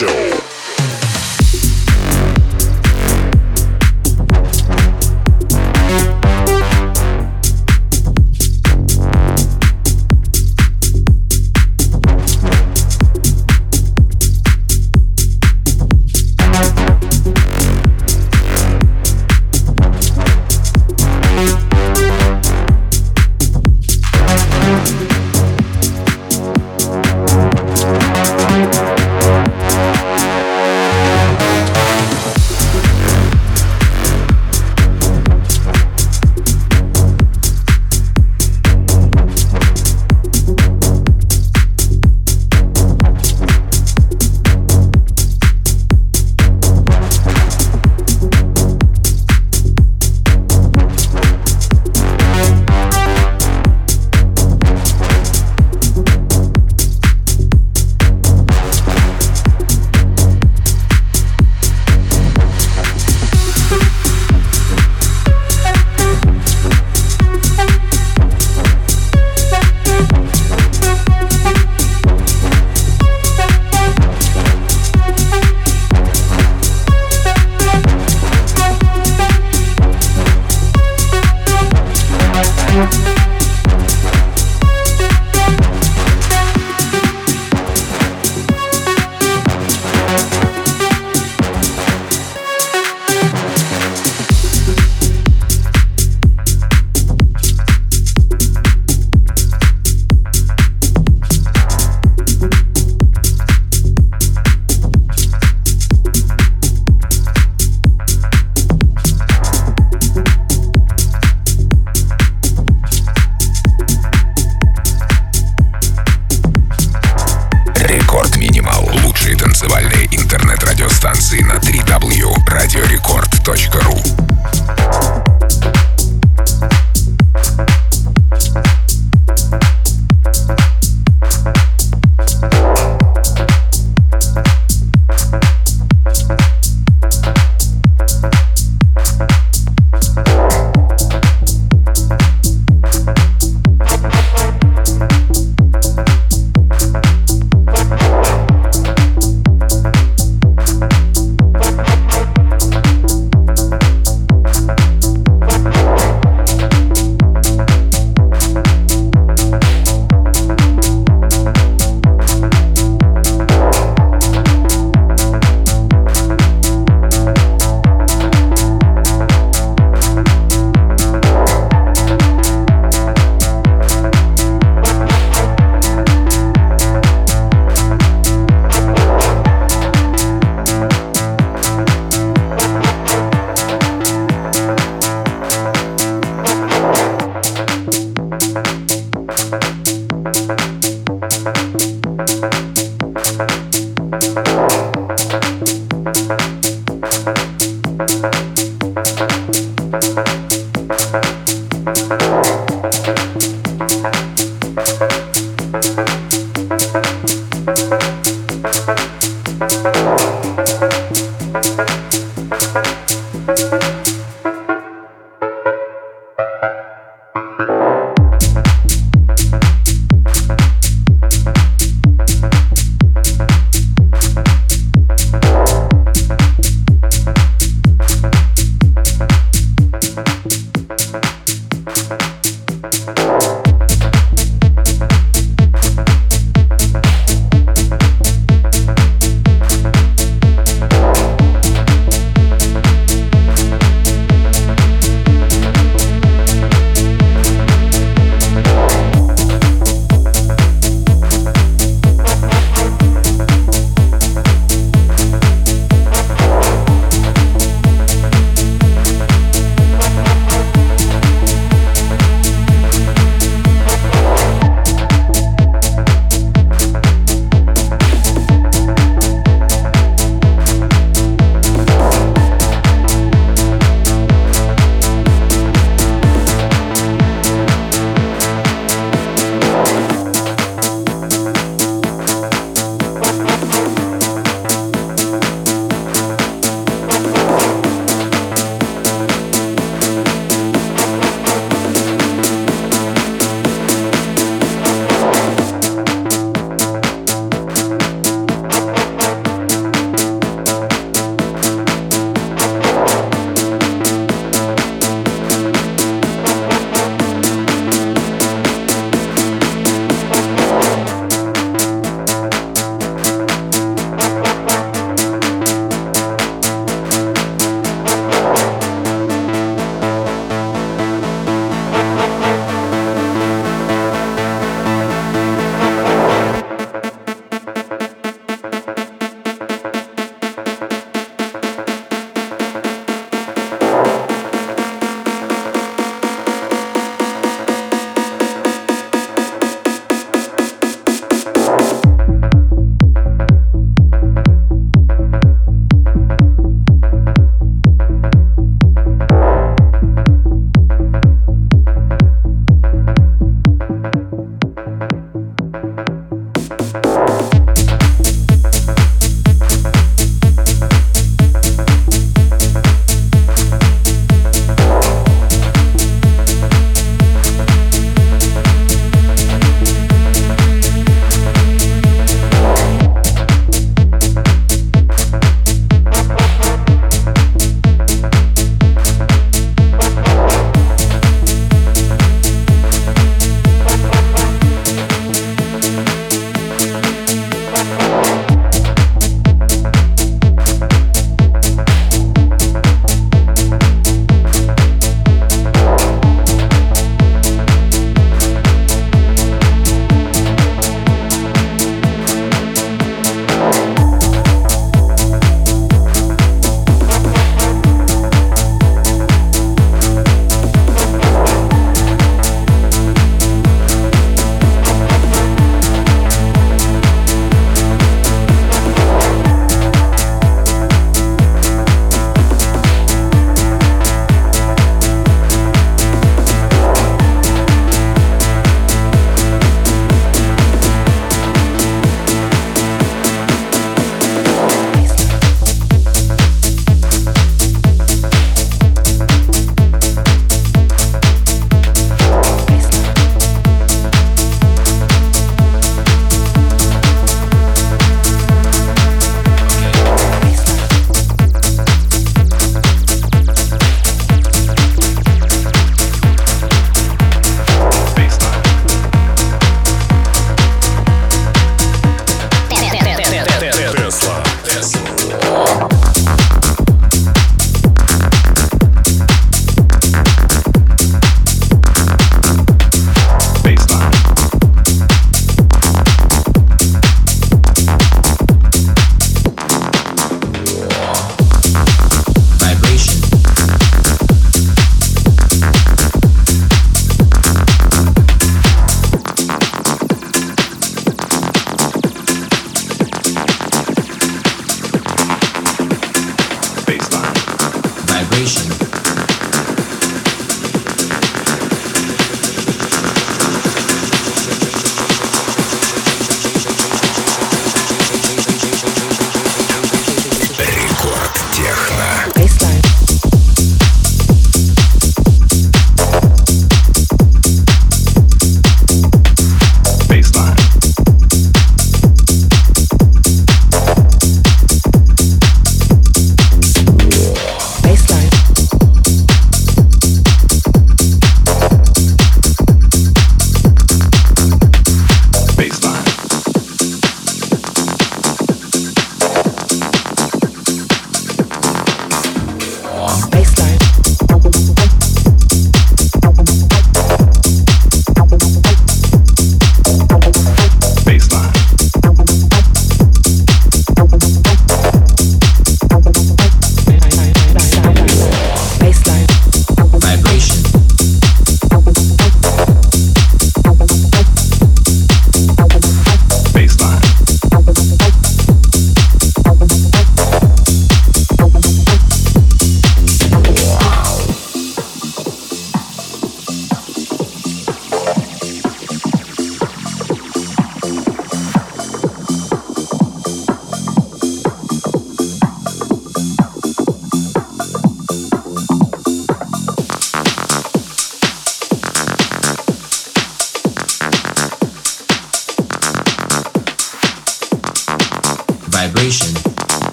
X-Show. радиостанции на www.radiorecord.ru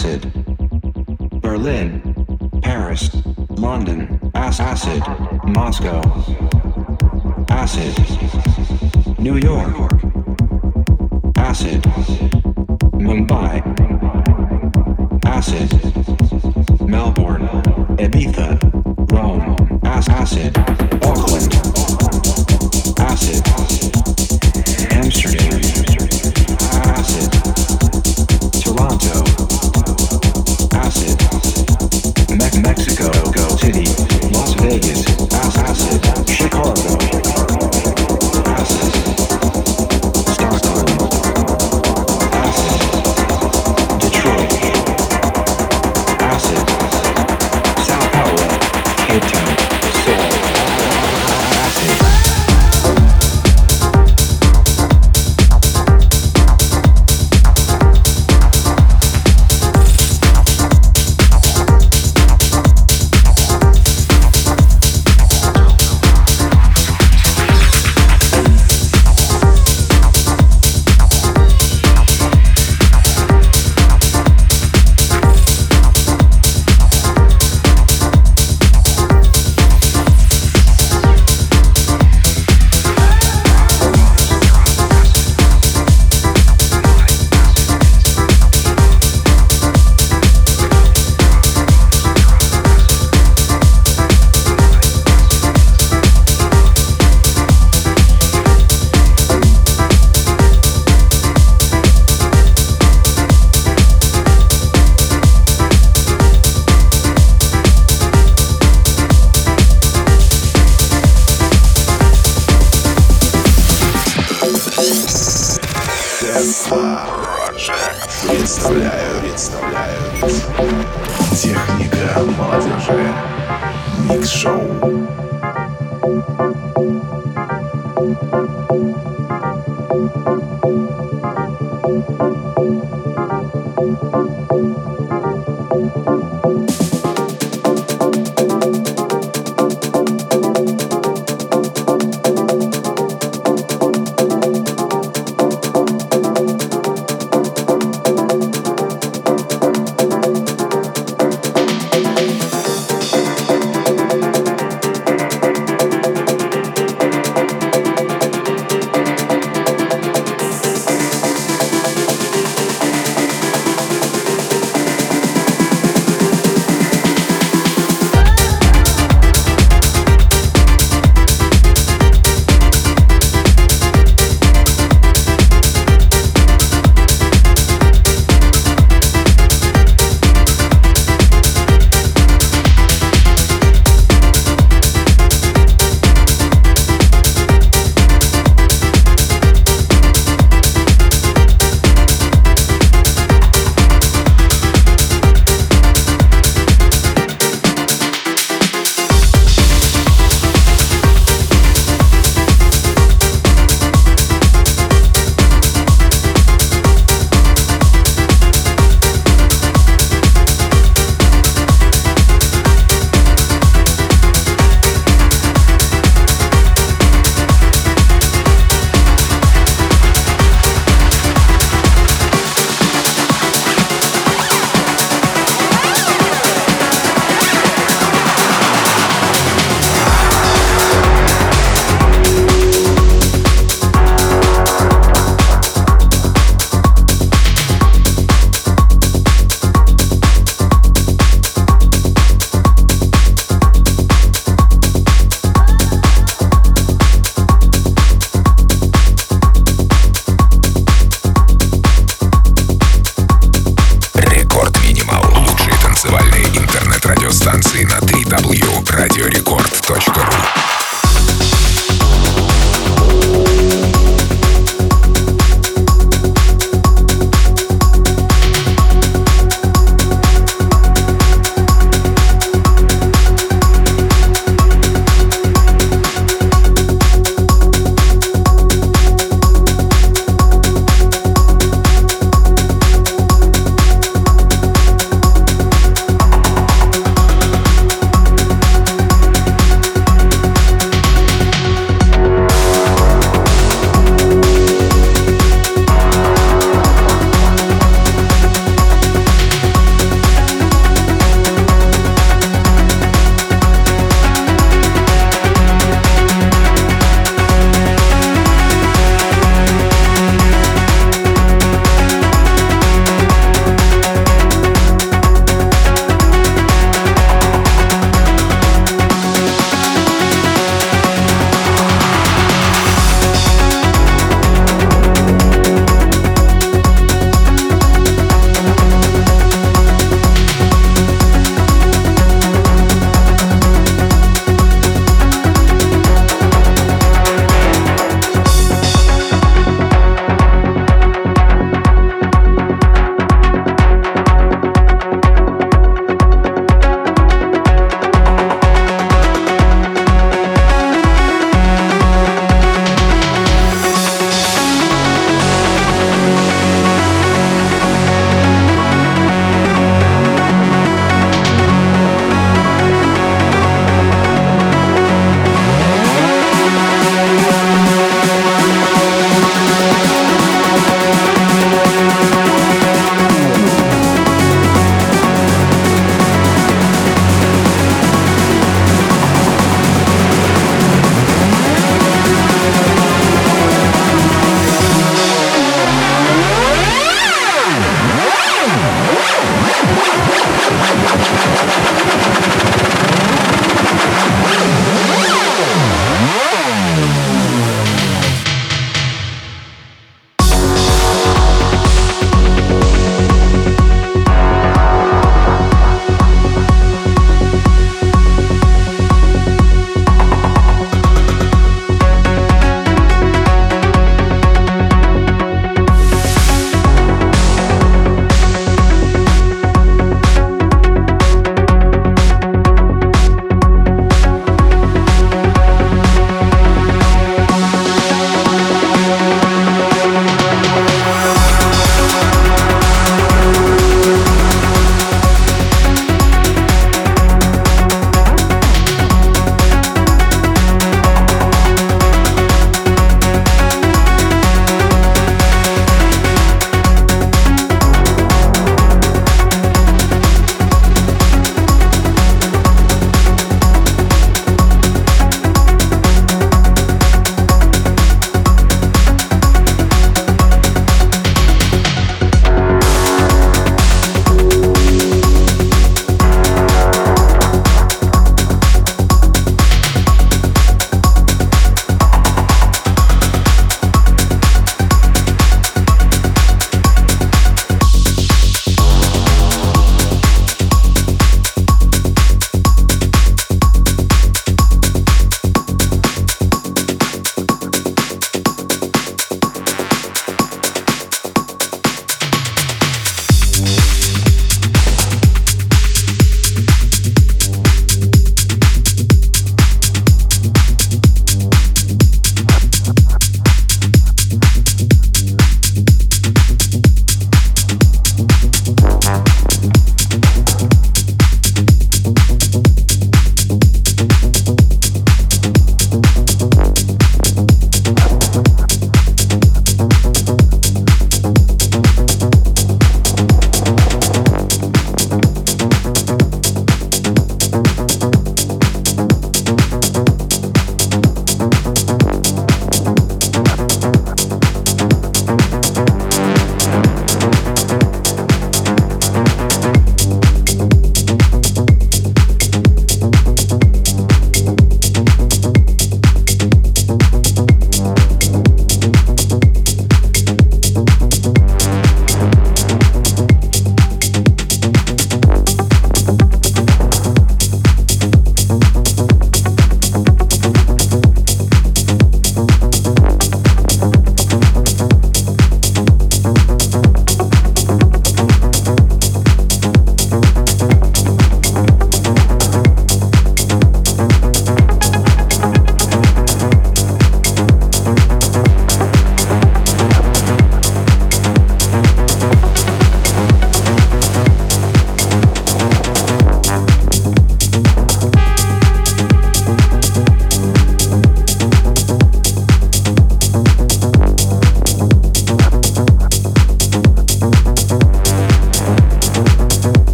acid. Berlin, Paris, London, acid, Moscow, acid, New York, acid, Mumbai, acid, Melbourne, Ibiza, Rome, acid, Auckland, acid, Amsterdam.